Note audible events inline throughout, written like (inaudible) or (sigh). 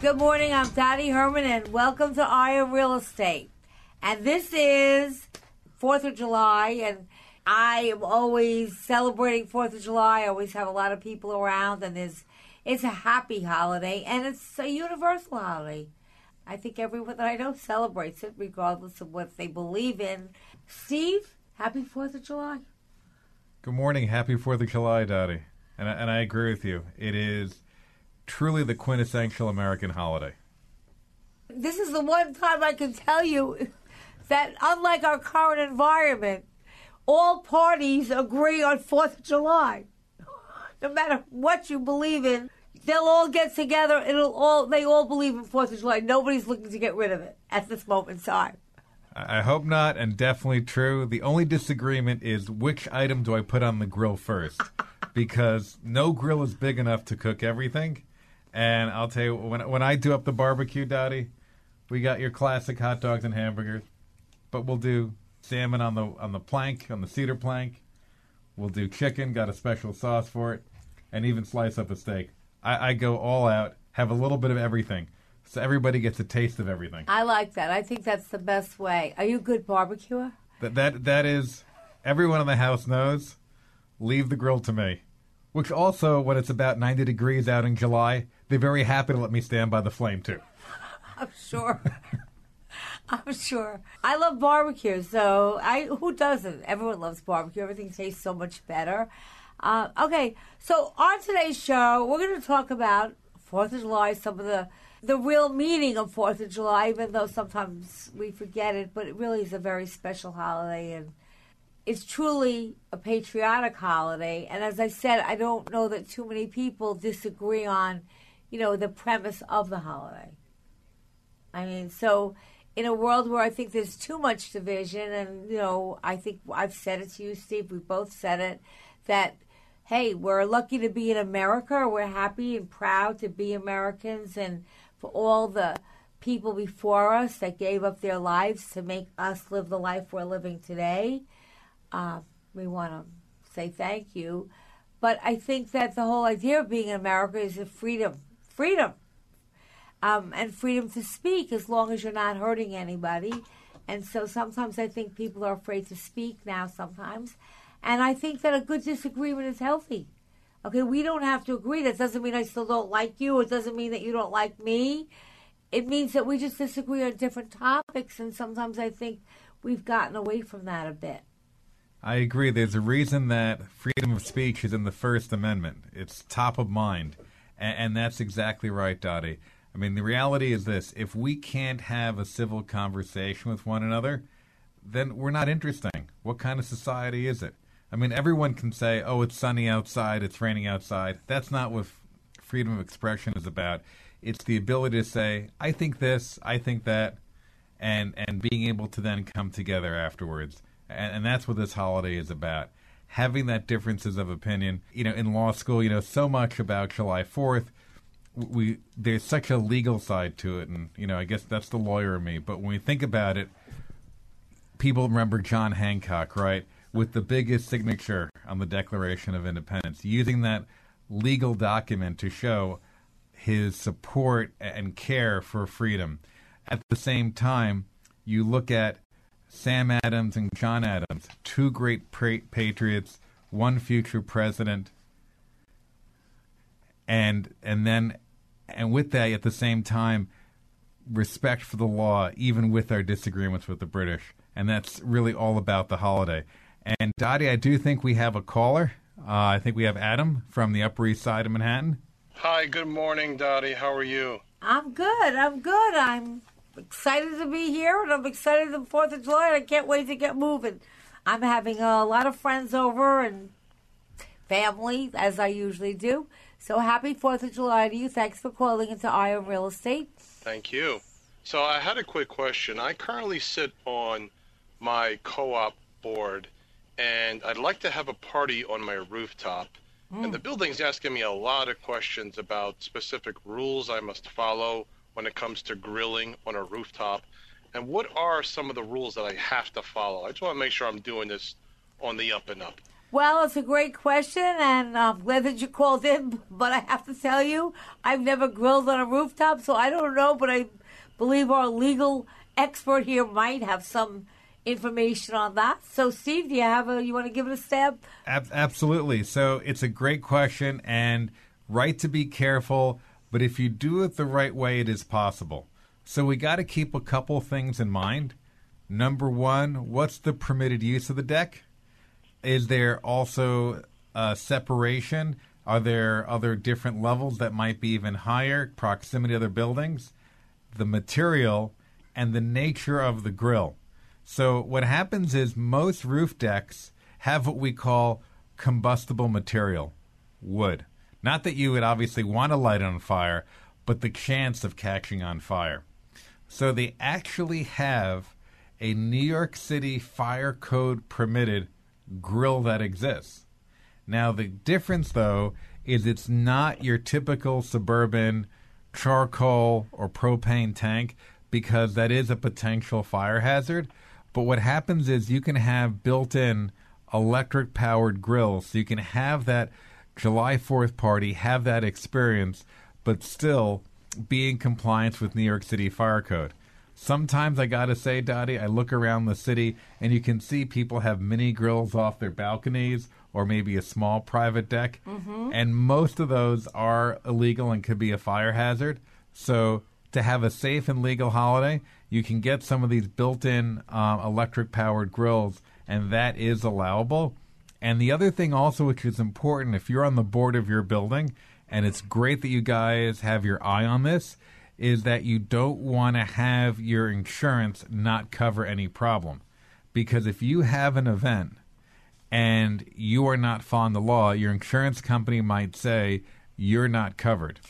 Good morning. I'm Dottie Herman, and welcome to on Real Estate. And this is Fourth of July, and I am always celebrating Fourth of July. I always have a lot of people around, and there's it's a happy holiday, and it's a universal holiday. I think everyone that I know celebrates it, regardless of what they believe in. Steve, happy Fourth of July. Good morning. Happy Fourth of July, Dottie. And I, and I agree with you. It is truly the quintessential American holiday. This is the one time I can tell you that, unlike our current environment, all parties agree on Fourth of July. No matter what you believe in, they'll all get together. It'll all they all believe in Fourth of July. Nobody's looking to get rid of it at this moment in time. I hope not, and definitely true. The only disagreement is which item do I put on the grill first? (laughs) because no grill is big enough to cook everything. And I'll tell you, when when I do up the barbecue, Dottie, we got your classic hot dogs and hamburgers, but we'll do salmon on the on the plank, on the cedar plank. We'll do chicken, got a special sauce for it, and even slice up a steak. I, I go all out, have a little bit of everything, so everybody gets a taste of everything. I like that. I think that's the best way. Are you a good barbecuer? That that that is everyone in the house knows. Leave the grill to me. Which also, when it's about 90 degrees out in July, they're very happy to let me stand by the flame too. (laughs) I'm sure. I'm sure. I love barbecue, so I who doesn't? Everyone loves barbecue. Everything tastes so much better. Uh, okay, so on today's show, we're going to talk about Fourth of July, some of the the real meaning of Fourth of July, even though sometimes we forget it. But it really is a very special holiday, and it's truly a patriotic holiday. And as I said, I don't know that too many people disagree on, you know, the premise of the holiday. I mean, so in a world where I think there's too much division, and, you know, I think I've said it to you, Steve, we both said it, that, hey, we're lucky to be in America. We're happy and proud to be Americans, and for all the people before us that gave up their lives to make us live the life we're living today uh, we want to say thank you. But I think that the whole idea of being in America is a freedom, freedom, um, and freedom to speak as long as you're not hurting anybody. And so sometimes I think people are afraid to speak now. Sometimes, and I think that a good disagreement is healthy. Okay, we don't have to agree. That doesn't mean I still don't like you. It doesn't mean that you don't like me. It means that we just disagree on different topics, and sometimes I think we've gotten away from that a bit. I agree. There's a reason that freedom of speech is in the First Amendment. It's top of mind. And, and, that's exactly right, Dottie. I mean, the reality is this if we can't have a civil conversation with one another, then we're not interesting. What kind of society is it? I mean, everyone can say, oh, it's sunny outside, it's raining outside. That's not what freedom of expression is about. It's the ability to say, I think this, I think that, and, and being able to then come together afterwards and, and that's what this holiday is about. Having that differences of opinion. You know, in law school, you know so much about July Fourth. We there's such a legal side to it, and you know, I guess that's the lawyer in me. But when we think about it, people remember John Hancock, right, with the biggest signature on the Declaration of Independence, using that legal document to show his support and care for freedom. At the same time, you look at Sam Adams and John Adams, two great pra- patriots, one future president, and and then and with that, at the same time, respect for the law, even with our disagreements with the British. And that's really all about the holiday. And Dottie, I do think we have a caller. Uh, I think we have Adam from the Upper East Side of Manhattan. Hi, good morning, Dottie. How are you? I'm good. I'm good. I'm excited to be here, and I'm excited the Fourth of July. And I can't wait to get moving. I'm having a lot of friends over and family, as I usually do. So happy Fourth of July to you. Thanks for calling into Eye on Real Estate. Thank you. So I had a quick question. I currently sit on my co-op board, and I'd like to have a party on my rooftop. And hmm. the building's asking me a lot of questions about specific rules I must follow when it comes to grilling on a rooftop. And what are some of the rules that I have to follow? I just want to make sure I'm doing this on the up and up. Well, it's a great question, and I'm glad that you called in. (laughs) But I have to tell you, I've never grilled on a rooftop, so I don't know. But I believe our legal expert here might have some information on that. So, Steve, do you have a? You want to give it a stab? Ab- absolutely. So it's a great question and right to be careful, but if you do it the right way, it is possible. So we got to keep a couple things in mind. Number one, what's the permitted use of the deck? Is there also a separation? Are there other different levels that might be even higher? Proximity to other buildings? The material and the nature of the grill. So what happens is most roof decks have what we call combustible material, wood. Not that you would obviously want to light on fire, but the chance of catching on fire. So they actually have a New York City fire code permitted grill that exists. Now the difference though is it's not your typical suburban charcoal or propane tank because that is a potential fire hazard. But what happens is you can have built in electric powered grills. So you can have that July 4th party, have that experience, but still be in compliance with New York City Fire Code. Sometimes I gotta say, Dottie, I look around the city and you can see people have mini grills off their balconies or maybe a small private deck, and most of those are illegal and could be a fire hazard. So to have a safe and legal holiday, you can get some of these built-in um, electric-powered grills, and that is allowable. And the other thing also, which is important, if you're on the board of your building, and it's great that you guys have your eye on this, is that you don't want to have your insurance not cover any problem. Because if you have an event and you are not following the law, your insurance company might say you're not covered.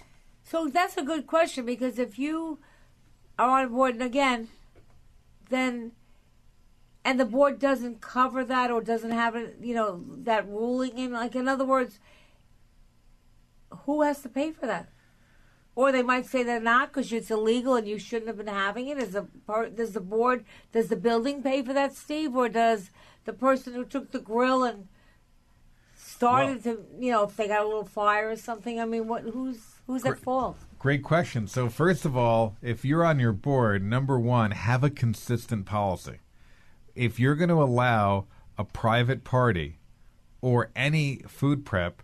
So that's a good question because if you are on board, and again, then and the board doesn't cover that or doesn't have it, you know, that ruling in, like in other words, who has to pay for that? Or they might say they're not because it's illegal and you shouldn't have been having it. Is the part, does the board, does the building pay for that, Steve, or does the person who took the grill and started to, you know, if they got a little fire or something? I mean, what? Who's who's at fault? Great question. So, first of all, if you're on your board, number one, have a consistent policy. If you're going to allow a private party or any food prep,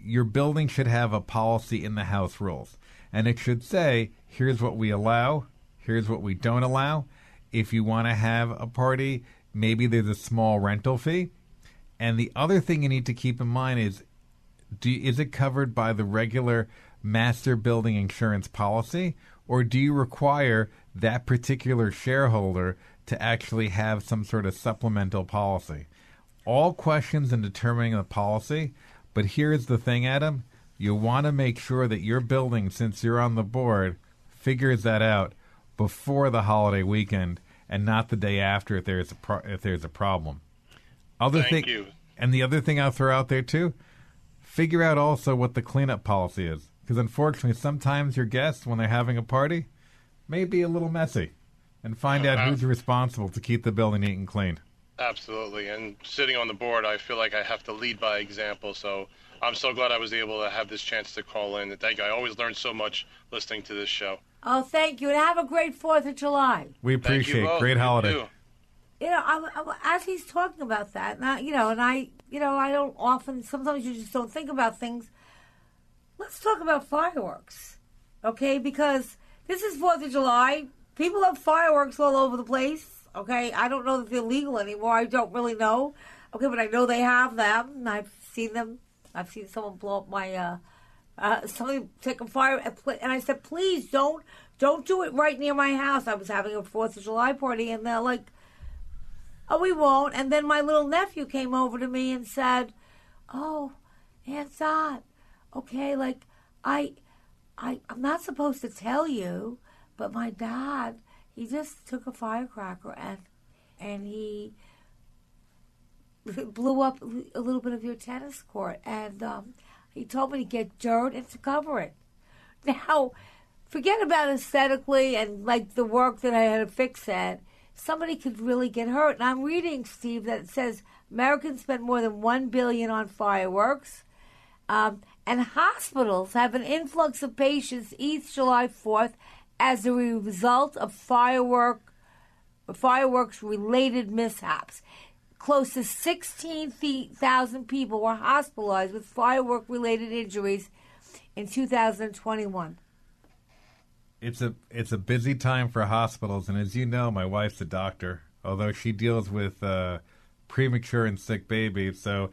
your building should have a policy in the house rules. And it should say, here's what we allow, here's what we don't allow. If you want to have a party, maybe there's a small rental fee. And the other thing you need to keep in mind is do, is it covered by the regular master building insurance policy, or do you require that particular shareholder to actually have some sort of supplemental policy? All questions in determining the policy, but here's the thing, Adam. You want to make sure that your building, since you're on the board, figures that out before the holiday weekend and not the day after if there's a pro- if there's a problem. Other Thank thing, you. and the other thing I'll throw out there too, figure out also what the cleanup policy is. Because unfortunately, sometimes your guests, when they're having a party, may be a little messy. And find out who's uh-huh. responsible to keep the building neat and clean. Absolutely. And sitting on the board, I feel like I have to lead by example. So I'm so glad I was able to have this chance to call in. And thank you. I always learn so much listening to this show. Oh, thank you, and have a great Fourth of July. We appreciate both. great holiday. too. You know, I, I, as he's talking about that, and I, you know, and I, you know, I don't often. Sometimes you just don't think about things. Let's talk about fireworks. okay? Because this is Fourth of July. People have fireworks all over the place. Okay, I don't know if they're legal anymore. I don't really know. Okay, but I know they have them. I've seen them. I've seen someone blow up my uh, uh, somebody take a fire, and I said, please don't don't do it right near my house. I was having a Fourth of July party, and they're like, oh, we won't. And then my little nephew came over to me and said, oh, Aunt Dot, okay, like I, I, I'm not supposed to tell you, but my dad, he just took a firecracker and, and he (laughs) blew up a little bit of your tennis court, and um, he told me to get dirt and to cover it. (laughs) Now, forget about aesthetically and like the work that I had to fix it. Somebody could really get hurt. And I'm reading, Steve, that says Americans spend more than one billion on fireworks, um, and hospitals have an influx of patients each July 4th as a result of firework fireworks related mishaps. Close to 16,000 people were hospitalized with firework related injuries in 2021. It's a it's a busy time for hospitals, and as you know, my wife's a doctor. Although she deals with uh, premature and sick babies, so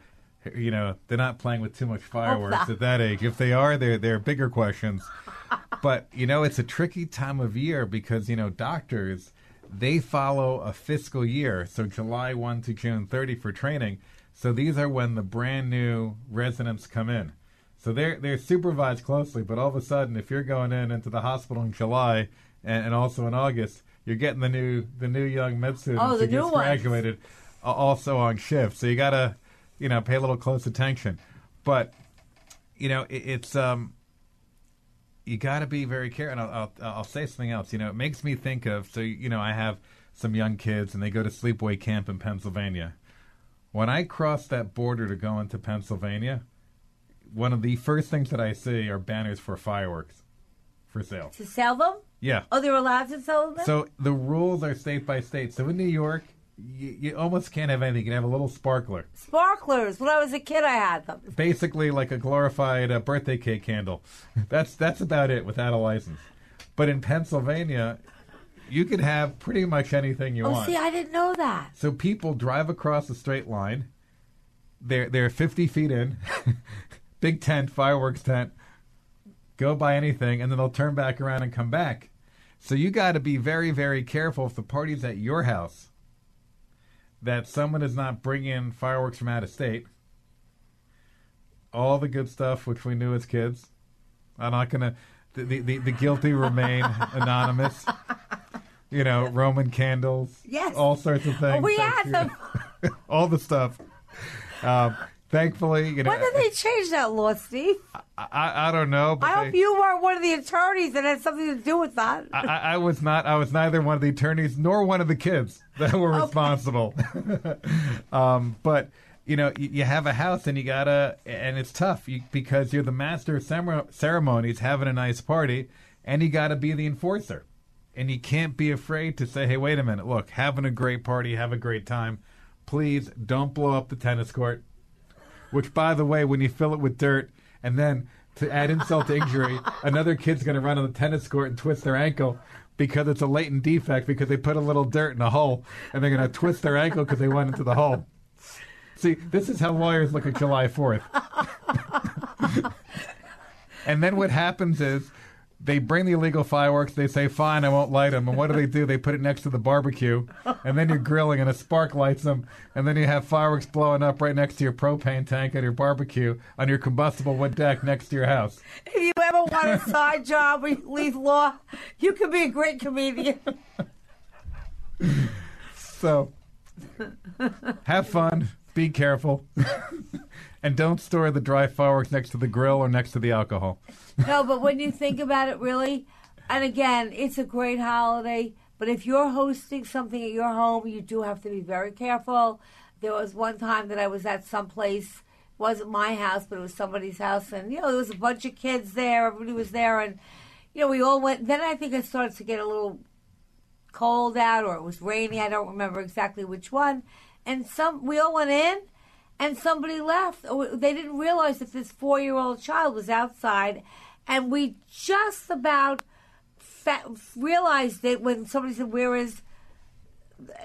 you know they're not playing with too much (laughs) fireworks at that age. If they are, they're they're bigger questions. (laughs) but you know, it's a tricky time of year because you know doctors they follow a fiscal year, so July 1 to June 30 for training. So these are when the brand new residents come in. So they're they're supervised closely, but all of a sudden, if you're going in into the hospital in July and, and also in August, you're getting the new the new young med students oh, who just graduated also on shift. So you gotta you know pay a little close attention. But you know it, it's um you got to be very careful. And I'll, I'll, I'll say something else. You know, it makes me think of so you know I have some young kids and they go to sleepaway camp in Pennsylvania. When I cross that border to go into Pennsylvania, one of the first things that I see are banners for fireworks for sale. To sell them? Yeah. Oh, they're allowed to sell them? So the rules are state by state. So in New York, you, you, almost can't have anything. You can have a little sparkler. Sparklers. When I was a kid, I had them. Basically, like a glorified uh, birthday cake candle. (laughs) That's that's about it without a license. But in Pennsylvania, you can have pretty much anything you want. oh, want. see, I didn't know that. So people drive across a straight line. They're they're 50 feet in, (laughs) big tent, fireworks tent. Go buy anything, and then they'll turn back around and come back. So you got to be very very careful if the party's at your house that someone is not bringing fireworks from out of state. All the good stuff which we knew as kids. I'm not gonna. The the, the, the guilty remain (laughs) anonymous. You know, Roman candles. Yes. All sorts of things. Oh, we had them. (laughs) all the stuff. Um, thankfully, you know. When did they change that law, Steve? I, I, I don't know. I hope they, you weren't one of the attorneys that had something to do with that. I, I, was not. I was neither one of the attorneys nor one of the kids that were okay. responsible. (laughs) um, but you know, you, you, have a house and you gotta, and it's tough you, because you're the master of ceremonies, having a nice party, and you gotta be the enforcer, and you can't be afraid to say, "Hey, wait a minute! Look, having a great party, have a great time. Please don't blow up the tennis court." Which, by the way, when you fill it with dirt and then to add insult to injury, another kid's going to run on the tennis court and twist their ankle because it's a latent defect because they put a little dirt in a hole and they're going to twist their ankle because they went into the hole. See, this is how lawyers look at July 4th. (laughs) and then what happens is they bring the illegal fireworks. They say, "Fine, I won't light them." And what do they do? They put it next to the barbecue, and then you're grilling, and a spark lights them, and then you have fireworks blowing up right next to your propane tank at your barbecue on your combustible wood deck next to your house. If you ever want a side job with leave law, you could be a great comedian. so, have fun. Be careful. (laughs) and don't store the dry fireworks next to the grill or next to the alcohol. no, but when you think about it, really, and again, it's a great holiday. But if you're hosting something at your home, you do have to be very careful. There was one time that I was at some place, wasn't my house, but it was somebody's house, and you know there was a bunch of kids there. Everybody was there, and you know we all went. Then I think it started to get a little cold out, or it was rainy. I don't remember exactly which one. And some we all went in, and somebody left. Oh, they didn't realize that this four year old child was outside and we just about realized it when somebody said, "Where is?"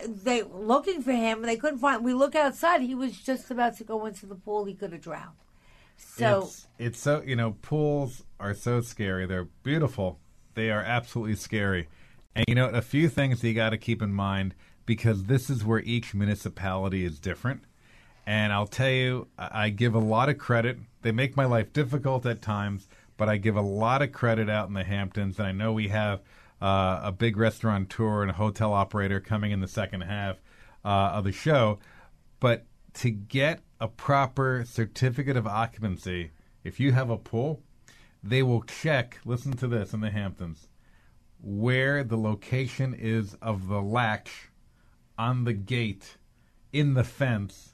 They looking for him, and they couldn't find. We look outside; he was just about to go into the pool. He could have drowned. So it's, it's so you know pools are so scary. They're beautiful. They are absolutely scary. And you know a few things you got to keep in mind because this is where each municipality is different. And I'll tell you, I give a lot of credit. They make my life difficult at times, but I give a lot of credit out in the Hamptons. And I know we have uh, a big restaurateur and a hotel operator coming in the second half uh, of the show. But to get a proper certificate of occupancy, if you have a pool, they will check, listen to this in the Hamptons, where the location is of the latch on the gate in the fence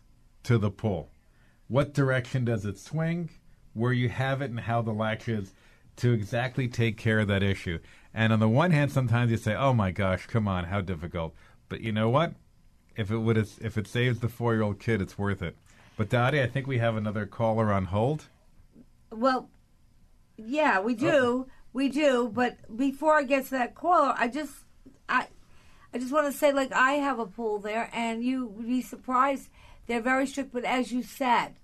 to the pull. What direction does it swing? Where you have it and how the latch is to exactly take care of that issue. And on the one hand, sometimes you say, "Oh my gosh, come on, how difficult." But you know what? If it would, if it saves the four-year-old kid, it's worth it. But Dottie, I think we have another caller on hold. Well, yeah, we do, oh. we do. But before I get to that caller, I just, I, I just want to say, like, I have a pool there, and you would be surprised. They're very strict, but as you said,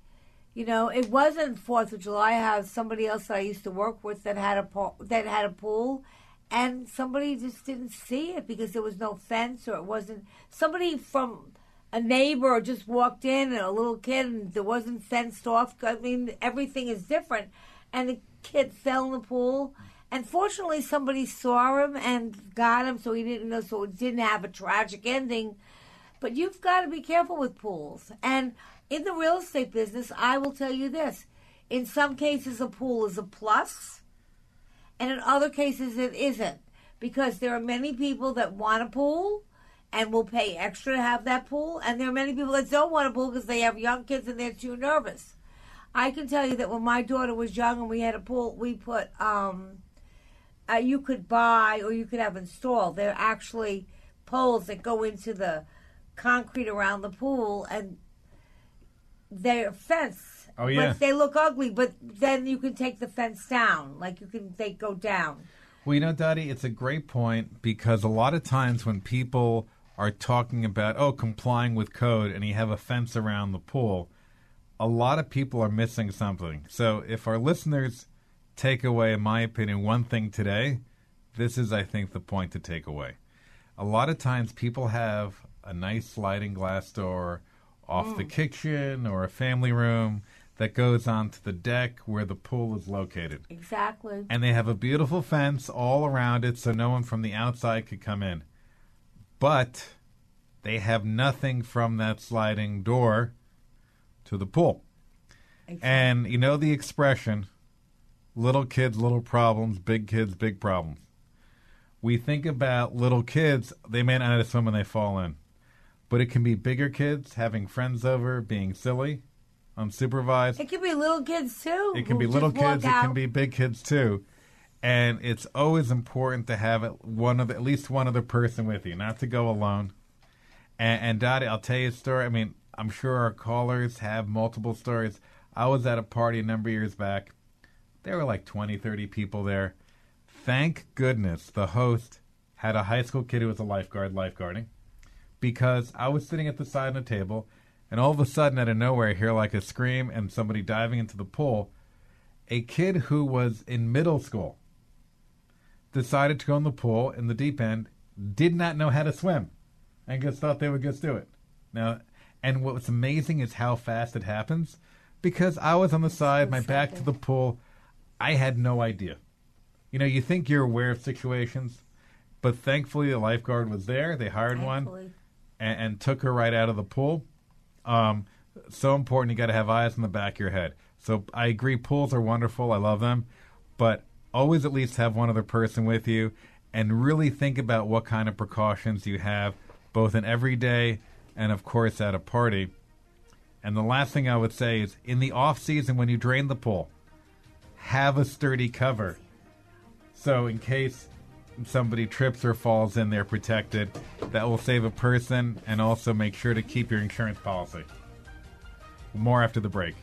you know, it wasn't Fourth of July. I have somebody else that I used to work with that had a pool, that had a pool, and somebody just didn't see it because there was no fence or it wasn't somebody from a neighbor just walked in and a little kid and there wasn't fenced off. I mean, everything is different, and the kid fell in the pool. And fortunately, somebody saw him and got him, so he didn't know, so it didn't have a tragic ending. But you've got to be careful with pools. And in the real estate business, I will tell you this: in some cases, a pool is a plus, and in other cases, it isn't, because there are many people that want a pool and will pay extra to have that pool, and there are many people that don't want a pool because they have young kids and they're too nervous. I can tell you that when my daughter was young and we had a pool, we put um, uh, you could buy or you could have installed. They're actually poles that go into the concrete around the pool, and they're fence. Oh, yeah. But they look ugly, but then you can take the fence down. Like you can, they go down. Well, you know, Dottie, it's a great point because a lot of times when people are talking about, oh, complying with code and you have a fence around the pool, a lot of people are missing something. So if our listeners take away, in my opinion, one thing today, this is, I think, the point to take away. A lot of times people have a nice sliding glass door off the mm. kitchen or a family room that goes onto the deck where the pool is located. Exactly. And they have a beautiful fence all around it so no one from the outside could come in. But they have nothing from that sliding door to the pool. Exactly. And you know the expression little kids, little problems, big kids, big problems. We think about little kids, they may not know how to swim when they fall in. But it can be bigger kids having friends over, being silly, unsupervised. It can be little kids too. It can be little kids. It can be big kids too. And it's always important to have one of the, at least one other person with you, not to go alone. And, and Dottie, I'll tell you a story. I mean, I'm sure our callers have multiple stories. I was at a party a number of years back. There were like 20, 30 people there. Thank goodness the host had a high school kid who was a lifeguard, lifeguarding, because I was sitting at the side of the table, and all of a sudden, out of nowhere, I hear like a scream and somebody diving into the pool. A kid who was in middle school decided to go in the pool in the deep end, did not know how to swim, and just thought they would just do it. Now, and what's amazing is how fast it happens, because I was on the side, my back to the pool, I had no idea. You know, you think you're aware of situations, but thankfully the lifeguard was there. They hired one Thankfully. And, and took her right out of the pool. Um, so important. You got to have eyes in the back of your head. So I agree. Pools are wonderful. I love them, but always at least have one other person with you, and really think about what kind of precautions you have, both in everyday and of course at a party. And the last thing I would say is in the off season when you drain the pool, have a sturdy cover. So in case somebody trips or falls in, they're protected. That will save a person and also make sure to keep your insurance policy. More after the break.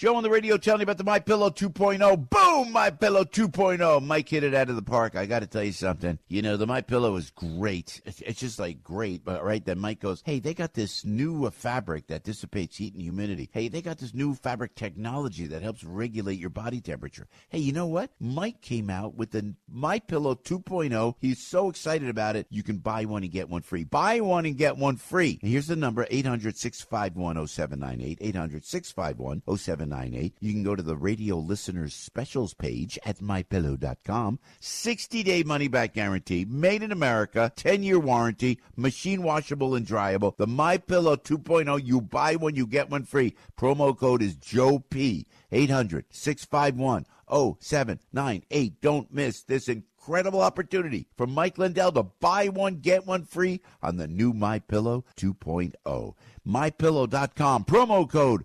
Joe on the radio telling you about the My Pillow 2.0. Boom, My Pillow 2.0. Mike hit it out of the park. I got to tell you something. You know, the My Pillow is great. It's, just like great, but right then Mike goes, "Hey, they got this new uh, fabric that dissipates heat and humidity. Hey, they got this new fabric technology that helps regulate your body temperature. Hey, you know what? Mike came out with the My Pillow 2.0. He's so excited about it. You can buy one and get one free. Buy one and get one free. And here's the number: 800-651-0798. 800-651-0798. You can go to the radio listeners specials page at mypillow.com. 60 day money back guarantee, made in America, 10 year warranty, machine washable and dryable. The My Pillow 2.0, you buy one, you get one free. Promo code is Joe P. 800 651 0798. Don't miss this incredible opportunity for Mike Lindell to buy one, get one free on the new My Pillow 2.0. MyPillow.com, promo code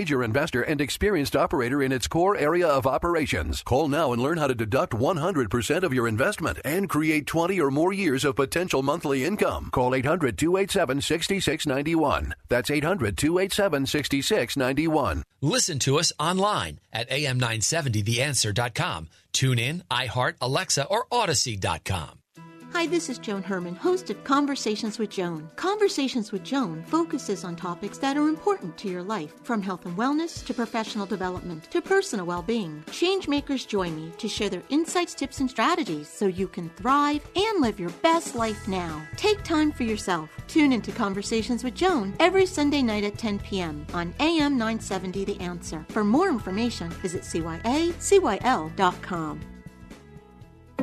investor and experienced operator in its core area of operations. Call now and learn how to deduct 100% of your investment and create 20 or more years of potential monthly income. Call 800 287 6691. That's 800 287 6691. Listen to us online at am970theanswer.com. Tune in, iHeart, Alexa, or Audacy.com. Hi, this is Joan Herman, host of Conversations with Joan. Conversations with Joan focuses on topics that are important to your life, from health and wellness to professional development to personal well being. Changemakers join me to share their insights, tips, and strategies so you can thrive and live your best life now. Take time for yourself. Tune into Conversations with Joan every Sunday night at 10 p.m. on AM 970 The Answer. For more information, visit cyacyl.com.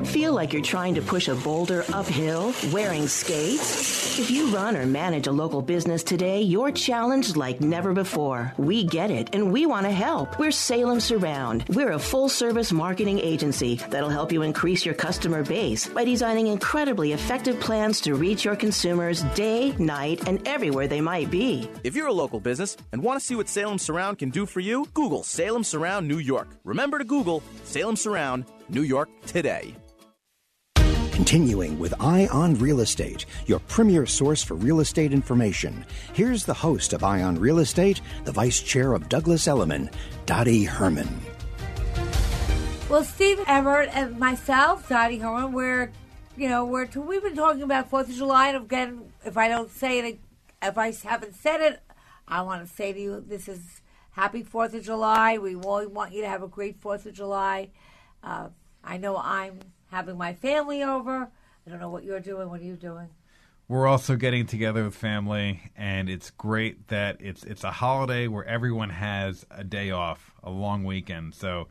Feel like you're trying to push a boulder uphill wearing skates? If you run or manage a local business today, you're challenged like never before. We get it and we want to help. We're Salem Surround. We're a full service marketing agency that'll help you increase your customer base by designing incredibly effective plans to reach your consumers day, night, and everywhere they might be. If you're a local business and want to see what Salem Surround can do for you, Google Salem Surround New York. Remember to Google Salem Surround New York today. Continuing with Eye on Real Estate, your premier source for real estate information. Here's the host of Eye on Real Estate, the vice chair of Douglas Elliman, Dottie Herman. Well, Steve Ebert and myself, Dottie Herman, we're, you know, we're we've been talking about Fourth of July, and again, if I don't say it, if I haven't said it, I want to say to you, this is Happy Fourth of July. We really want you to have a great Fourth of July. Uh, I know I'm having my family over. I don't know what you're doing. What are you doing? We're also getting together with family, and it's great that it's it's a holiday where everyone has a day off, a long weekend. So,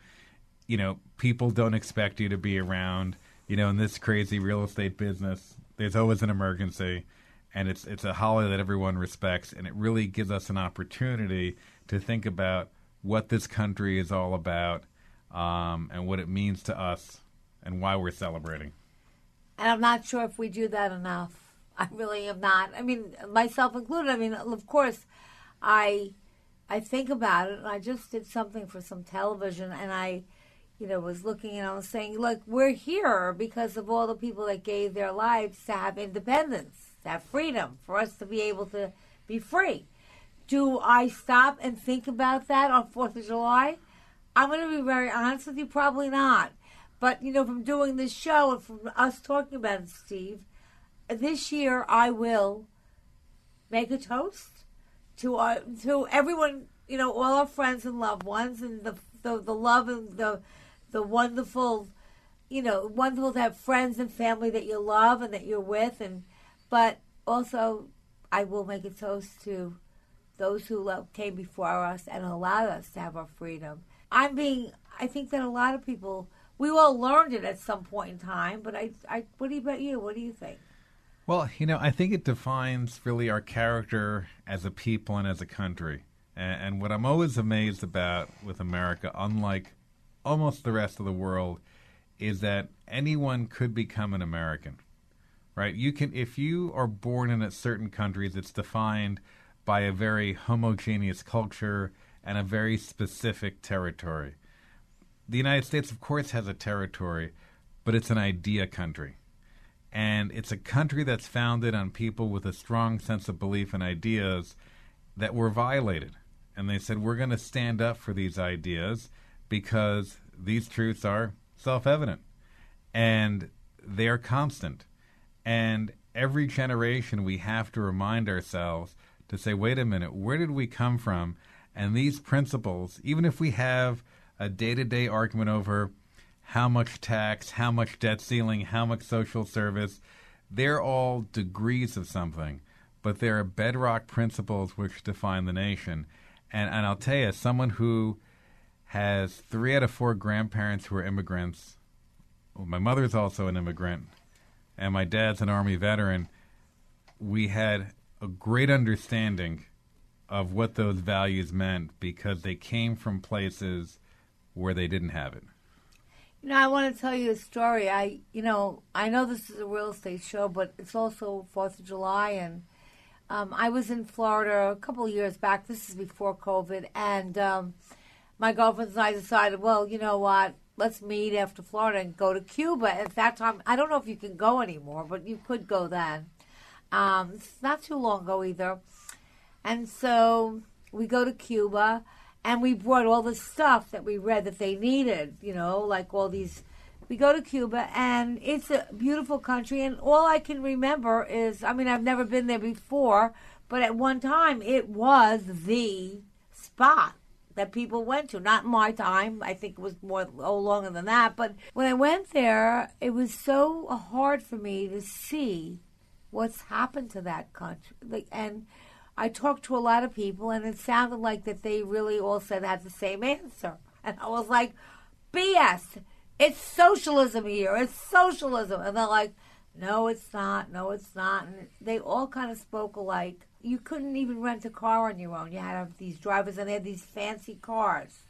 you know, people don't expect you to be around. You know, in this crazy real estate business, there's always an emergency, and it's it's a holiday that everyone respects, and it really gives us an opportunity to think about what this country is all about um, and what it means to us and why we're celebrating. And I'm not sure if we do that enough. I really am not. I mean, myself included. I mean, of course, I I think about it, and I just did something for some television, and I, you know, was looking and I was saying, look, we're here because of all the people that gave their lives to have independence, to have freedom, for us to be able to be free. Do I stop and think about that on Fourth of July? I'm going to be very honest with you, probably not. But you know, from doing this show and from us talking about it, Steve, this year I will make a toast to uh, to everyone, you know, all our friends and loved ones, and the the, the love and the the wonderful, you know, wonderful to have friends and family that you love and that you're with, and but also I will make a toast to those who lo- came before us and allowed us to have our freedom. I'm being. I think that a lot of people. We all learned it at some point in time, but I. I what do you about you? What do you think? Well, you know, I think it defines really our character as a people and as a country. And, and what I'm always amazed about with America, unlike almost the rest of the world, is that anyone could become an American. Right? You can if you are born in a certain country that's defined by a very homogeneous culture and a very specific territory. The United States, of course, has a territory, but it's an idea country. And it's a country that's founded on people with a strong sense of belief and ideas that were violated. And they said, we're going to stand up for these ideas because these truths are self evident and they are constant. And every generation, we have to remind ourselves to say, wait a minute, where did we come from? And these principles, even if we have a day to day argument over how much tax, how much debt ceiling, how much social service, they're all degrees of something, but there are bedrock principles which define the nation. And, and I'll tell you, as someone who has three out of four grandparents who are immigrants, well, my mother's also an immigrant, and my dad's an Army veteran, we had a great understanding of what those values meant because they came from places where they didn't have it. You know, I want to tell you a story. I, you know, I know this is a real estate show, but it's also Fourth of July, and um, I was in Florida a couple of years back. This is before COVID, and um, my girlfriends and I decided, well, you know what? Let's meet after Florida and go to Cuba. At that time, I don't know if you can go anymore, but you could go then. Um, it's not too long ago either. And so we go to Cuba and we brought all the stuff that we read that they needed, you know, like all these. We go to Cuba and it's a beautiful country, and all I can remember is I mean, I've never been there before, but at one time it was the spot that people went to. Not my time. I think it was more oh longer than that. But when I went there, it was so hard for me to see what's happened to that country. Like, and I talked to a lot of people, and it sounded like that they really all said had the same answer. And I was like, BS. It's socialism here. It's socialism. And they're like, no, it's not. No, it's not. And they all kind of spoke alike. You couldn't even rent a car on your own. You had these drivers, and they had these fancy cars.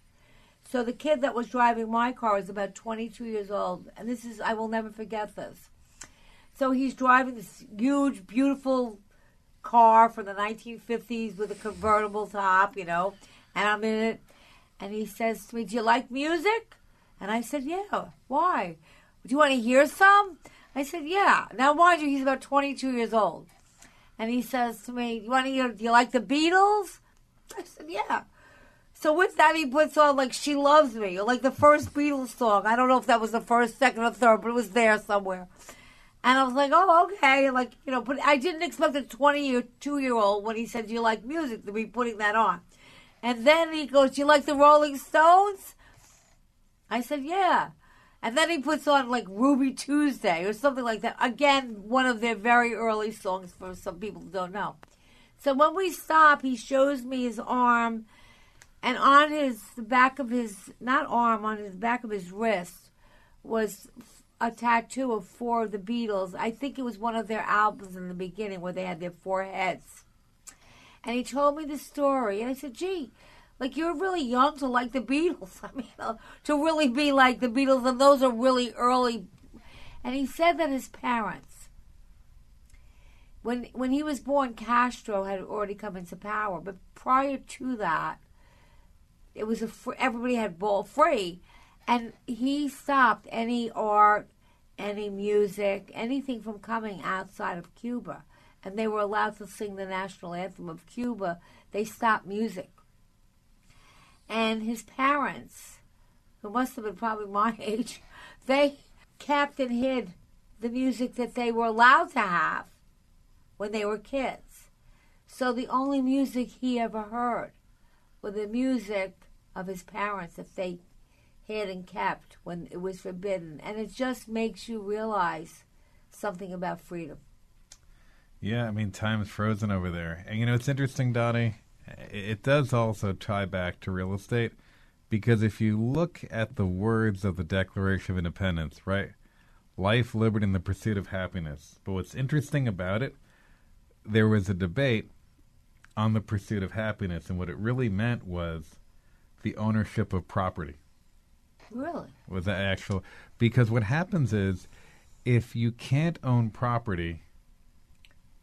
So the kid that was driving my car was about 22 years old, and this is I will never forget this. So he's driving this huge, beautiful car from the 1950s with a convertible top, you know, and I'm in it. And he says to me, Do you like music? And I said, Yeah. Why? Do you want to hear some? I said, Yeah. Now, mind you, he's about 22 years old. And he says to me, You want to hear, do you like the Beatles? I said, Yeah. So with that, he puts on like "She Loves Me" or like the first Beatles song. I don't know if that was the first, second, or third, but it was there somewhere. And I was like, "Oh, okay." Like you know, but I didn't expect a twenty-two-year-old when he said, you like music?" to be putting that on. And then he goes, "Do you like the Rolling Stones?" I said, "Yeah." And then he puts on like Ruby Tuesday or something like that. Again, one of their very early songs for some people who don't know. So when we stop, he shows me his arm and on his the back of his not arm on his back of his wrist was a tattoo of four of the Beatles. I think it was one of their albums in the beginning where they had their four heads. And he told me the story, and I said, "Gee, like you're really young to like the Beatles. (laughs) I mean, uh, to really be like the Beatles, and those are really early." And he said that his parents, when when he was born, Castro had already come into power, but prior to that, it was a fr- everybody had ball free, and he stopped any art, any music, anything from coming outside of Cuba, and they were allowed to sing the national anthem of Cuba. They stopped music, and his parents, who must have been probably my (laughs) age, they kept and hid the music that they were allowed to have when they were kids. So the only music he ever heard was the music of his parents that they hid and kept when it was forbidden. And it just makes you realize something about freedom. Yeah, I mean, time's frozen over there. And you know, it's interesting, Donnie. it does also tie back to real estate because if you look at the words of the Declaration of Independence, right? Life, liberty, and the pursuit of happiness. But what's interesting about it, there was a debate on the pursuit of happiness, and what it really meant was the ownership of property. Really? Was that actual? Because what happens is, if you can't own property,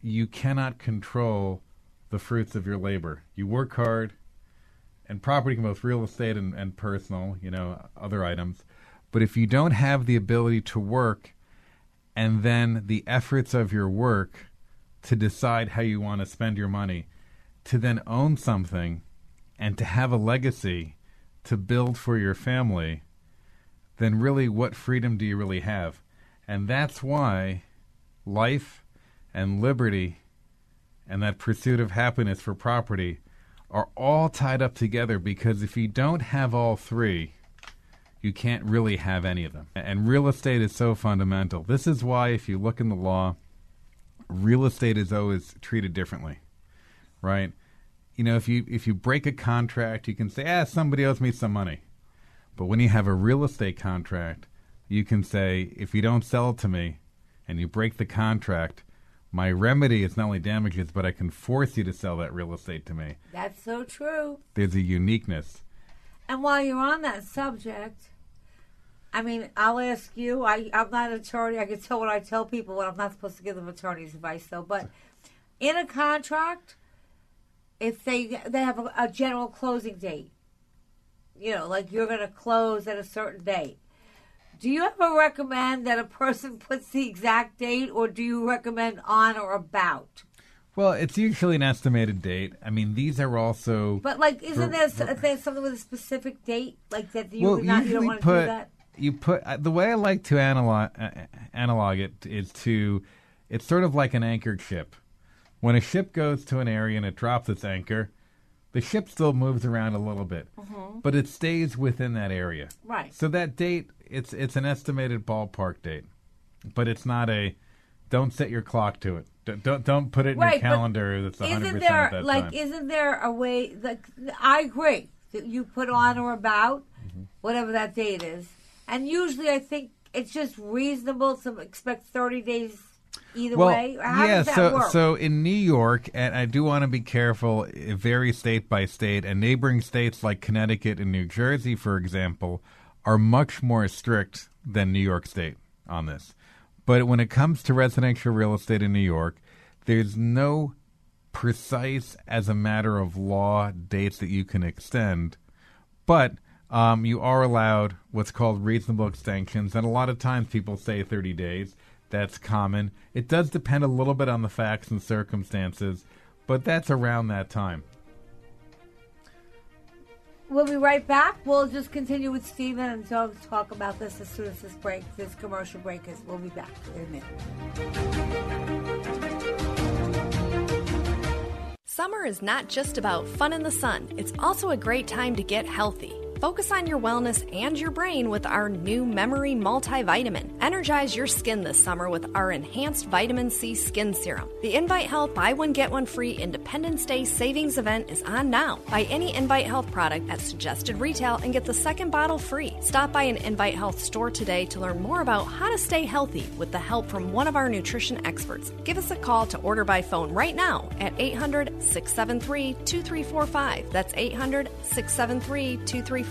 you cannot control the fruits of your labor. You work hard, and property can both real estate and, and personal, you know, other items. But if you don't have the ability to work, and then the efforts of your work to decide how you want to spend your money, to then own something, and to have a legacy to build for your family, then really what freedom do you really have? And that's why life and liberty and that pursuit of happiness for property are all tied up together because if you don't have all three, you can't really have any of them. And real estate is so fundamental. This is why, if you look in the law, real estate is always treated differently, right? You know, if you if you break a contract, you can say, "Ah, somebody owes me some money." But when you have a real estate contract, you can say, "If you don't sell it to me, and you break the contract, my remedy is not only damages, but I can force you to sell that real estate to me." That's so true. There's a uniqueness. And while you're on that subject, I mean, I'll ask you. I, I'm not an attorney. I can tell what I tell people when I'm not supposed to give them attorney's advice, though. But in a contract, if they they have a, a general closing date, you know, like you're going to close at a certain date. Do you ever recommend that a person (laughs) puts the exact date, or do you recommend on or about? Well, it's usually an estimated date. I mean, these are also. But like, isn't there, s- there's something with a specific date, like that you well, not you don't want to put do that? you put uh, the way I like to analog uh, analog it is to it's sort of like an anchored ship. When a ship goes to an area and it drops its anchor, the ship still moves around a little bit, Mhm. but it stays within that area. Right. So that date, it's it's an estimated ballpark date, but it's not a. Don't set your clock to it. Don't don't, don't put it in Right, your calendar. That's hundred Isn't percent at that like time. isn't there a way like I agree that you put on or about Mm-hmm. whatever that date is, and usually I think it's just reasonable to expect thirty days either well, way. How yeah. so work? so in New York, and I do want to be careful. It varies state by state, and neighboring states like Connecticut and New Jersey, for example, are much more strict than New York State on this. But when it comes to residential real estate in New York, there's no precise, as a matter of law, dates that you can extend. But um, you are allowed what's called reasonable extensions, and a lot of times people say 30 days. That's common. It does depend a little bit on the facts and circumstances, but that's around that time. we'll be right back. We'll just continue with Steven and talk, talk about this as soon as this break, this commercial break is. We'll be back in a minute. Summer is not just about fun in the sun, it's also a great time to get healthy. Focus on your wellness and your brain with our new Memory Multivitamin. Energize your skin this summer with our enhanced vitamin C skin serum. The Invite Health Buy One Get One Free Independence Day savings event is on now. Buy any Invite Health product at suggested retail and get the second bottle free. Stop by an Invite Health store today to learn more about how to stay healthy with the help from one of our nutrition experts. Give us a call to order by phone right now at 800 673 2345. That's 800 673 2345.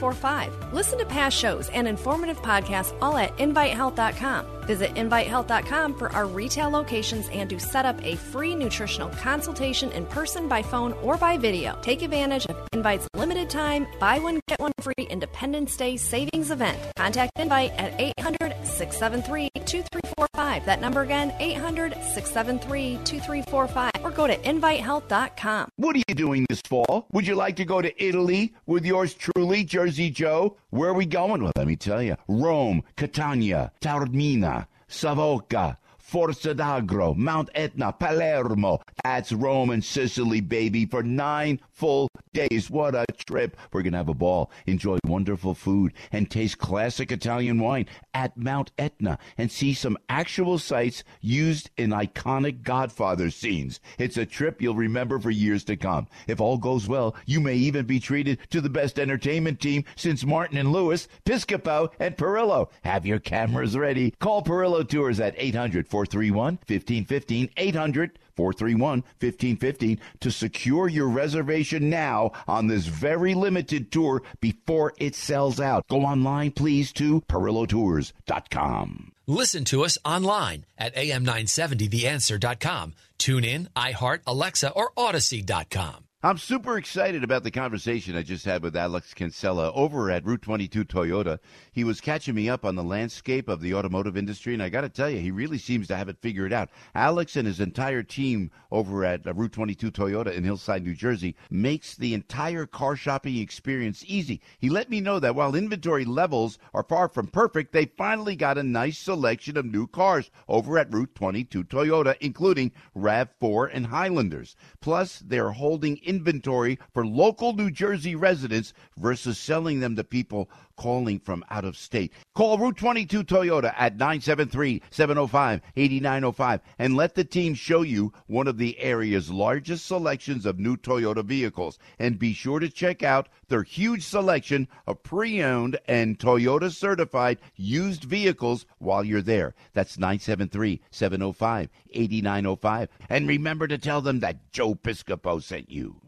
Listen to past shows and informative podcasts all at InviteHealth.com. Visit InviteHealth.com for our retail locations and to set up a free nutritional consultation in person, by phone, or by video. Take advantage of Invite's limited time, buy one, get one free Independence Day savings event. Contact Invite at 800 673 2345. That number again, 800 673 2345. Or go to InviteHealth.com. What are you doing this fall? Would you like to go to Italy with yours truly, Jersey Joe? Where are we going? Well, let me tell you Rome, Catania, Taormina, Savoca. Forza d'Agro, Mount Etna, Palermo. That's Rome and Sicily, baby, for nine full days. What a trip. We're going to have a ball, enjoy wonderful food, and taste classic Italian wine at Mount Etna and see some actual sites used in iconic Godfather scenes. It's a trip you'll remember for years to come. If all goes well, you may even be treated to the best entertainment team since Martin and Lewis, Piscopo, and Perillo. Have your cameras ready. Call Perillo Tours at 800 431 1515 800 431 1515 to secure your reservation now on this very limited tour before it sells out. Go online, please, to PerilloTours.com. Listen to us online at am970theanswer.com. Tune in, iHeart, Alexa, or Audacy.com. I'm super excited about the conversation I just had with Alex Kinsella over at Route 22 Toyota. He was catching me up on the landscape of the automotive industry, and I got to tell you, he really seems to have it figured out. Alex and his entire team over at uh, Route 22 Toyota in Hillside, New Jersey, makes the entire car shopping experience easy. He let me know that while inventory levels are far from perfect, they finally got a nice selection of new cars over at Route 22 Toyota, including RAV4 and Highlanders. Plus, they're holding inventory for local New Jersey residents versus selling them to people calling from out of state. Call Route 22 Toyota at 973-705-8905 and let the team show you one of the area's largest selections of new Toyota vehicles. And be sure to check out their huge selection of pre-owned and Toyota certified used vehicles while you're there. That's 973-705-8905. And remember to tell them that Joe Piscopo sent you.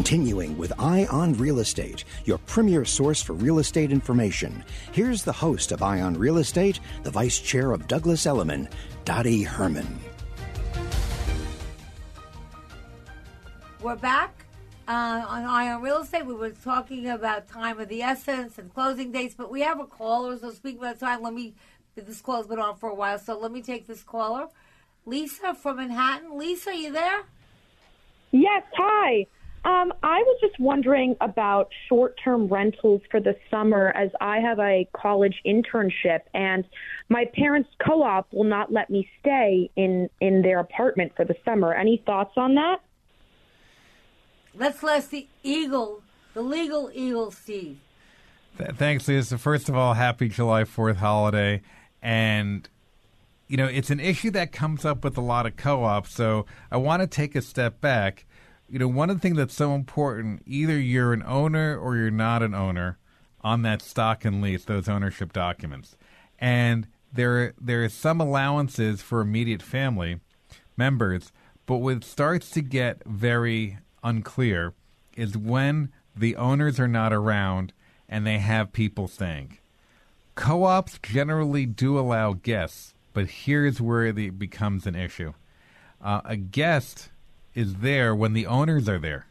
Continuing with Eye on Real Estate, your premier source for real estate information. Here's the host of Eye on Real Estate, the vice chair of Douglas Elliman, Dottie Herman. We're back uh, on Eye on Real Estate. We were talking about time of the essence and closing dates, but we have a caller. So speaking about time, let me. This call's been on for a while, so let me take this caller. Lisa from Manhattan. Lisa, are you there? Yes. Hi. Um, I was just wondering about short term rentals for the summer as I have a college internship and my parents' co op will not let me stay in, in their apartment for the summer. Any thoughts on that? Let's let the Eagle, the legal Eagle, Steve. Th- thanks, Lisa. First of all, happy July 4th holiday. And, you know, it's an issue that comes up with a lot of co ops. So I want to take a step back you know, one of the things that's so important, either you're an owner or you're not an owner on that stock and lease, those ownership documents. And there there are some allowances for immediate family members, but what starts to get very unclear is when the owners are not around and they have people staying. Co-ops generally do allow guests, but here's where it becomes an issue. Uh, a guest is there when the owners are there.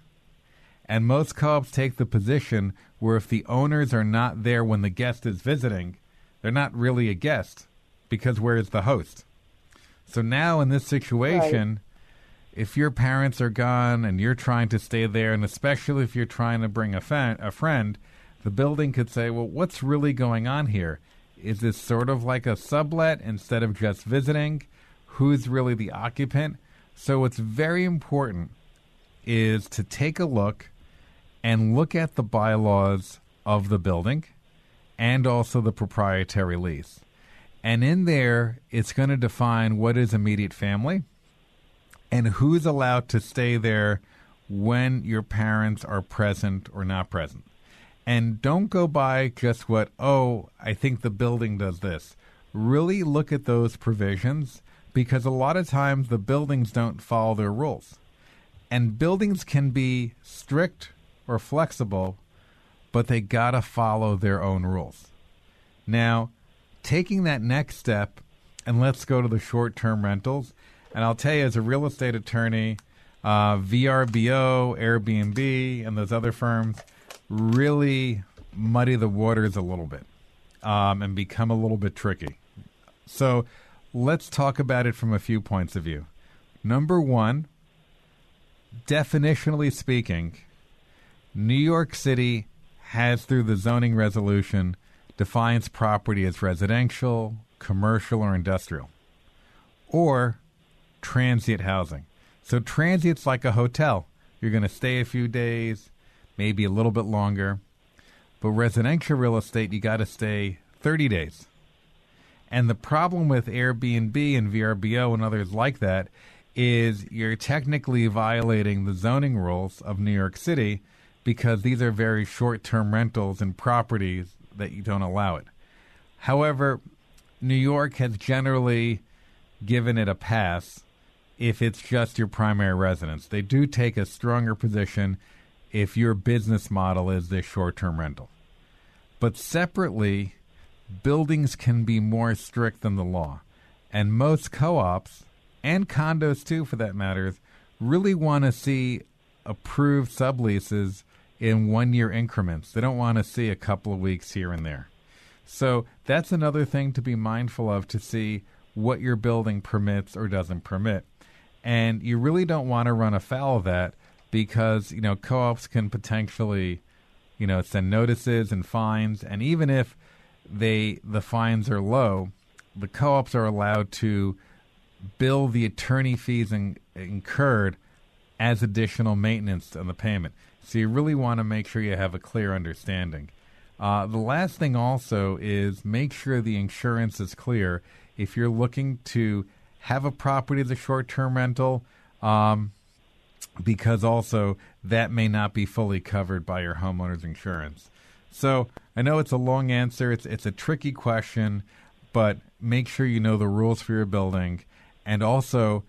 And most co-ops take the position where if the owners are not there when the guest is visiting, they're not really a guest because where is the host? So now in this situation, right. if your parents are gone and you're trying to stay there, and especially if you're trying to bring a, fa- a friend, the building could say, well, what's really going on here? Is this sort of like a sublet instead of just visiting? Who's really the occupant? So what's very important is to take a look and look at the bylaws of the building and also the proprietary lease. And in there, it's going to define what is immediate family and who's allowed to stay there when your parents are present or not present. And don't go by just what, oh, I think the building does this. Really look at those provisions because a lot of times the buildings don't follow their rules. And buildings can be strict or flexible, but they got to follow their own rules. Now, taking that next step, and let's go to the short term rentals. And I'll tell you, as a real estate attorney, uh, VRBO, Airbnb, and those other firms really muddy the waters a little bit um, and become a little bit tricky. So, let's talk about it from a few points of view. Number one, definitionally speaking, New York City has, through the zoning resolution, defines property as residential, commercial, or industrial, or transient housing. So transient's like a hotel. You're going to stay a few days, maybe a little bit longer. But residential real estate, you got to stay 30 days. And the problem with Airbnb and VRBO and others like that is you're technically violating the zoning rules of New York City because these are very short term rentals and properties that you don't allow it. However, New York has generally given it a pass if it's just your primary residence. They do take a stronger position if your business model is this short term rental. But separately, buildings can be more strict than the law. And most co ops, and condos too for that matter, really want to see approved subleases in one year increments. They don't want to see a couple of weeks here and there. So that's another thing to be mindful of to see what your building permits or doesn't permit. And you really don't want to run afoul of that because, you know, co ops can potentially, you know, send notices and fines. And even if they the fines are low, the co ops are allowed to bill the attorney fees in, incurred as additional maintenance on the payment. So you really want to make sure you have a clear understanding. Uh, the last thing also is make sure the insurance is clear. If you're looking to have a property as a short term rental, um, because also that may not be fully covered by your homeowner's insurance. So I know it's a long answer. It's it's a tricky question, but make sure you know the rules for your building, and also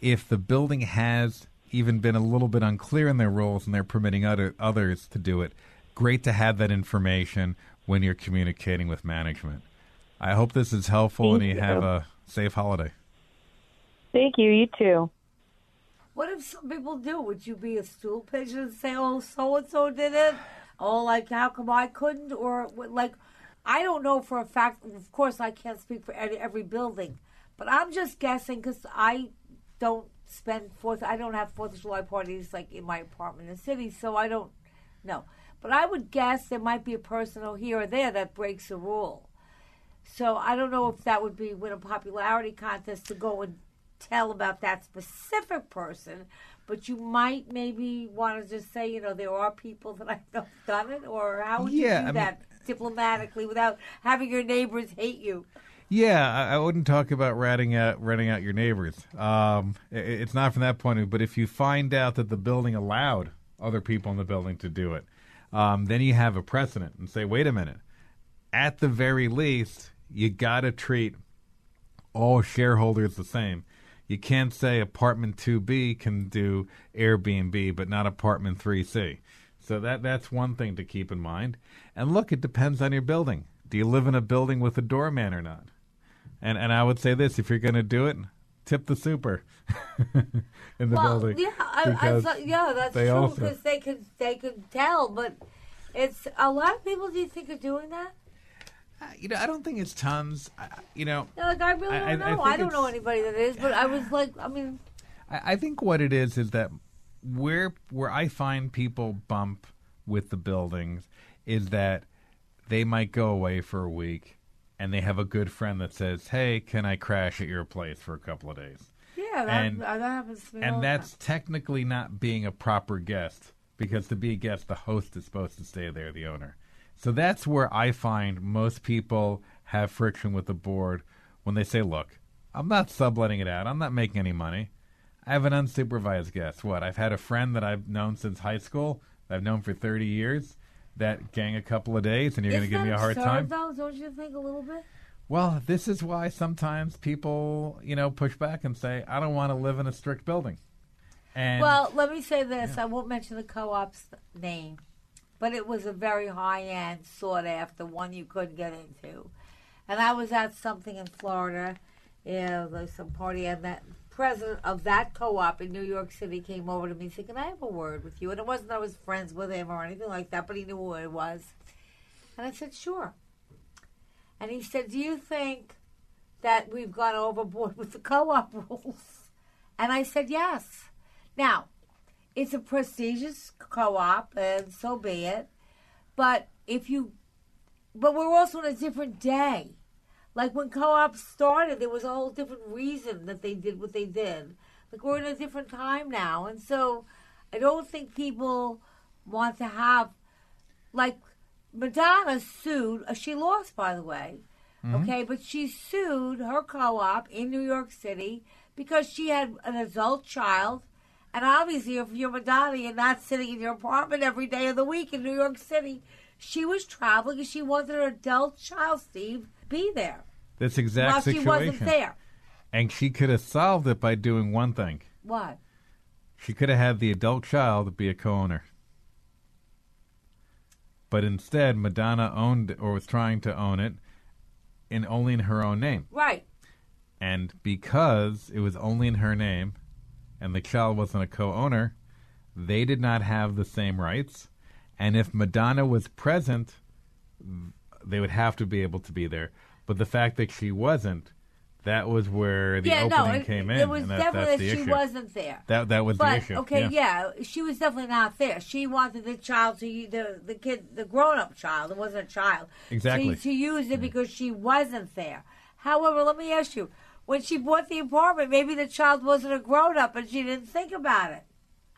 if the building has even been a little bit unclear in their rules and they're permitting other others to do it, great to have that information when you're communicating with management. I hope this is helpful Thank and you, you. have a safe holiday. Thank you. You too. What if some people do? Would you be a stool pigeon and say, "Oh, so and so did it"? Oh, like how come I couldn't? Or like, I don't know for a fact. Of course, I can't speak for every, building, but I'm just guessing because I don't spend Fourth. I don't have Fourth of July parties like in my apartment in the city, so I don't know. But I would guess there might be a person here or there that breaks a rule. So I don't know if that would be win a popularity contest to go and tell about that specific person, but you might maybe want to just say, you know, there are people that I know have done it, or how would Yeah, you I do mean- that diplomatically without having your neighbors hate you? Yeah, I, I wouldn't talk about ratting out ratting out your neighbors. Um, i it's not from that point of view. But if you find out that the building allowed other people in the building to do it, um, then you have a precedent and say, wait a minute. At the very least, you got to treat all shareholders the same. You can't say apartment 2B can do Airbnb, but not apartment 3C. So that that's one thing to keep in mind. And look, it depends on your building. Do you live in a building with a doorman or not? And and I would say this: if you're going to do it, tip the super (laughs) in the well, building. yeah, I, I thought, yeah, that's true because they could they could tell, but it's a lot of people. Do you think are doing that? You know, I don't think it's tons. I- You know, Yeah, like I really I- don't I- I know. think I, don't know anybody that is, but I was (sighs) like, I mean, I, I think what it is is that where where I find people bump with the buildings is that they might go away for a week and they have a good friend that says, "Hey, can I crash at your place for a couple of days?" yeah, that, And- that happens. And that's technically not being a proper guest because to be a guest, the host is supposed to stay there, the owner. So that's where I find most people have friction with the board when they say, "Look, I'm not subletting it out. I'm not making any money. I have an unsupervised guest. What? I've had a friend that I've known since high school, that I've known for 30 years, that gang a couple of days, and you're going to give me a hard absurd, time." Though, don't you think a little bit? Well, this is why sometimes people, you know, push back and say, "I don't want to live in a strict building." And well, let me say this: I won't mention the co-op's name, but it was a very high-end, sought-after one you couldn't get into. And I was at something in Florida, yeah, there's some party, and that president of that co-op in New York City came over to me and said, "Can I have a word with you?" And it wasn't that I was friends with him or anything like that, but he knew who it was. And I said, "Sure." And he said, "Do you think that we've gone overboard with the co-op (laughs) rules?" And I said, "Yes." Now, it's a prestigious co-op, and so be it. But if you, but we're also on a different day. Like when co-ops started, there was a whole different reason that they did what they did. Like we're in a different time now, and so I don't think people want to have like Madonna sued. Uh, she lost, by the way. Mhm. Okay, but she sued her co-op in New York City because she had an adult child. And obviously, if you're Madonna, you're not sitting in your apartment every day of the week in New York City. She was traveling and she wanted her adult child, Steve, be there. This exact While she wasn't there. And she could have solved it by doing one thing. What? She could have had the adult child be a co-owner. But instead, Madonna owned or was trying to own it in only in her own name. Right. And because it was only in her name and the child wasn't a co-owner, they did not have the same rights. And if Madonna was present, they would have to be able to be there. But the fact that she wasn't, that was where the yeah, opening no, it, came in. it was that, definitely that she issue. wasn't there. That that was but, the issue. Okay, yeah. yeah. she was definitely not there. She wanted the child to the the kid, the grown up child. It wasn't a child. Exactly. To, to use it mm. because she wasn't there. However, let me ask you: when she bought the apartment, maybe the child wasn't a grown up and she didn't think about it.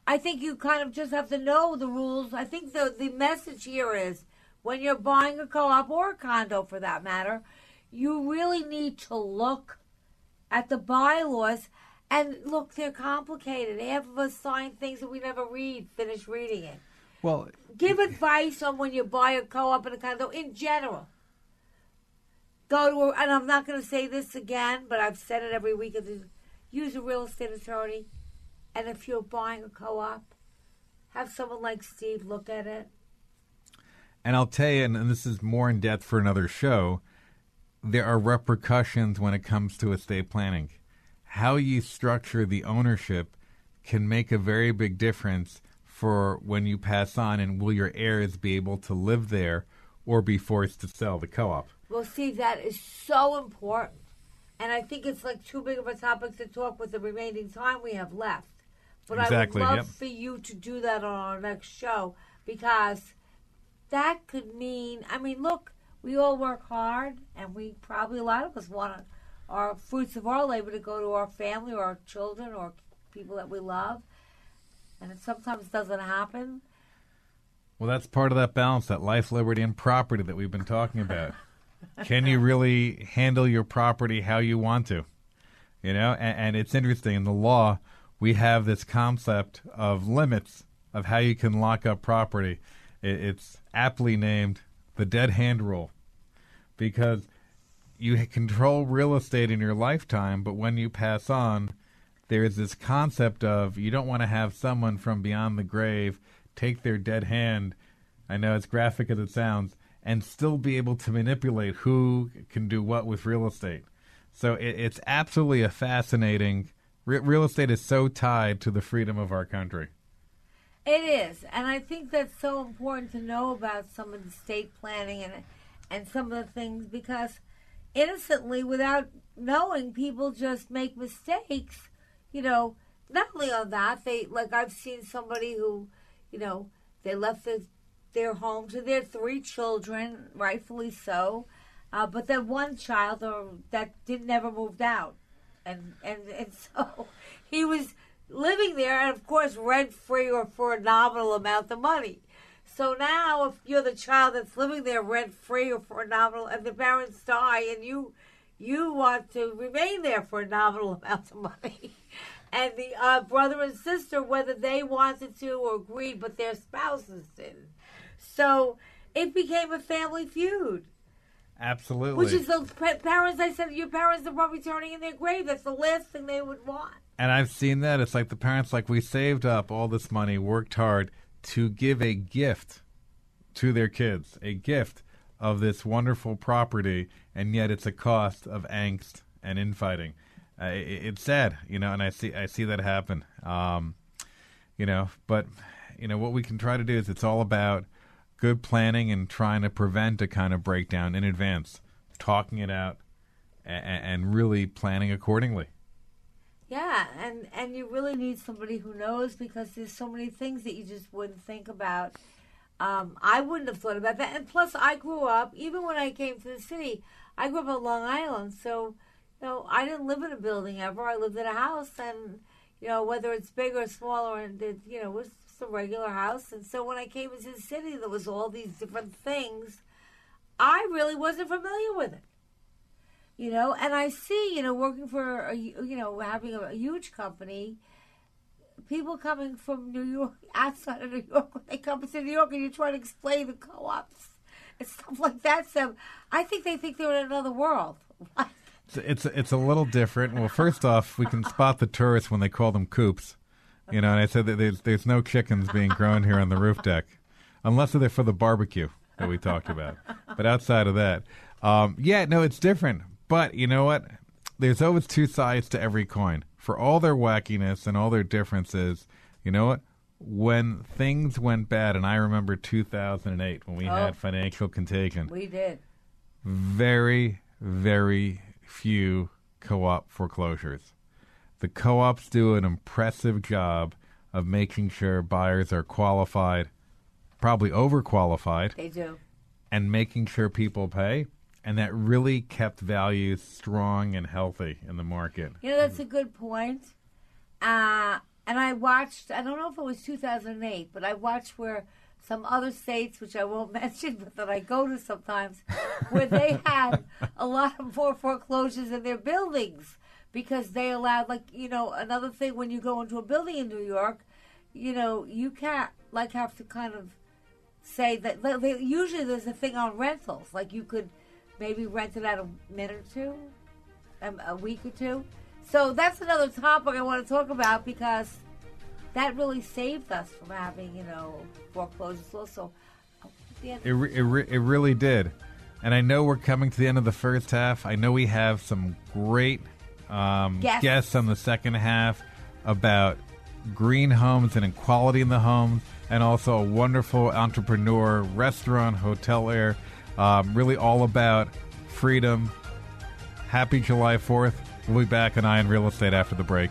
I think you kind of just have to know the rules. I think the the message here is when you're buying a co-op or a condo, for that matter, you really need to look at the bylaws. And look, they're complicated. Half of us sign things that we never read, finish reading it. Well, Give advice on when you buy a co-op and a condo in general. Go to, a, and I'm not going to say this again, but I've said it every week. Use a real estate attorney, and if you're buying a co-op, have someone like Steve look at it. And I'll tell you, and, and this is more in depth for another show, there are repercussions when it comes to estate planning. How you structure the ownership can make a very big difference for when you pass on, and will your heirs be able to live there or be forced to sell the co op? Well, see, that is so important. And I think it's like too big of a topic to talk with the remaining time we have left. But Exactly, I would love yep. for you to do that on our next show because that could mean, I mean, look, we all work hard and we probably, a lot of us want our fruits of our labor to go to our family or our children or people that we love. And it sometimes doesn't happen. Well, that's part of that balance, that life, liberty, and property that we've been talking about. Can you (laughs) really handle your property how you want to? You know, and, and it's interesting in the law, we have this concept of limits of how you can lock up property. It, it's aptly named the dead hand rule because you control real estate in your lifetime, but when you pass on, there's this concept of you don't want to have someone from beyond the grave take their dead hand. I know it's graphic as it sounds, and still be able to manipulate who can do what with real estate. So it, it's absolutely a fascinating. Re- real estate is so tied to the freedom of our country. It is, and I think that's so important to know about some of the state planning and and some of the things because innocently, without knowing, people just make mistakes. You know, not only on that, they like I've seen somebody who, you know, they left the, their home to their three children, rightfully so, uh, but then one child or that did never moved out, and and and (laughs) so he was living there, and of course rent free or for a nominal amount of money. So now, if you're the child that's living there rent free or for a nominal, and the parents die, and you you want to remain there for a nominal (laughs) amount of money, and the uh, brother and sister, whether they wanted to or agreed, but their spouses didn't. So it became a family feud. Absolutely. Which is those parents. I said your parents are probably turning in their grave. That's the last thing they would want. And I've seen that. It's like the parents, like, we saved up all this money, worked hard to give a gift to their kids, a gift of this wonderful property, and yet it's a cost of angst and infighting. Uh, it, it's sad, you know, and I see I see that happen. Um, you know, but you know what we can try to do is it's all about good planning and trying to prevent a kind of breakdown in advance, talking it out, and, and really planning accordingly. Yeah, and and you really need somebody who knows because there's so many things that you just wouldn't think about. Um, I wouldn't have thought about that. And plus, I grew up even when I came to the city. I grew up on Long Island, so you know I didn't live in a building ever. I lived in a house, and you know whether it's big or small, or you know was just a regular house. And so when I came into the city, there was all these different things. I really wasn't familiar with it. You know, and I see, you know, working for, a, you know, having a, huge company, people coming from New York, (laughs) outside of New York, when they come into New York and you try to explain the co ops and stuff like that. So I think they think they're in another world. (laughs) It's it's a little different. Well, first off, we can spot the tourists when they call them coops. You know, and I said that there's there's no chickens being grown here on the roof deck, unless they're for the barbecue that we talked about. But outside of that, um, yeah, no, it's different. But you know what? There's always two sides to every coin. For all their wackiness and all their differences, you know what? When things went bad, and I remember 2008 when we Oh. had financial contagion, We did. very, very few co op foreclosures. The co ops do an impressive job of making sure buyers are qualified, probably overqualified, They do. and making sure people pay. And that really kept values strong and healthy in the market. You know, that's a good point. Uh, and I watched, I don't know if it was 2008, but I watched where some other states, which I won't (laughs) mention, but that I go to sometimes, where they had (laughs) a lot of more foreclosures in their buildings because they allowed, like, you know, another thing when you go into a building in New York, you know, you can't, like, have to kind of say that they, usually there's a thing on rentals. Like, you could maybe rent it out a minute or two, um, a week or two. So that's another topic I want to talk about because that really saved us from having, you know, foreclosures. Also, It, it, re- it really did. And I know we're coming to the end of the first half. I know we have some great um, Guests. guests on the second half about green homes and equality in the homes, and also a wonderful entrepreneur, restaurant, hotelier, um, really all about freedom. Happy July 4th. We'll be back on Eye on Real Estate after the break.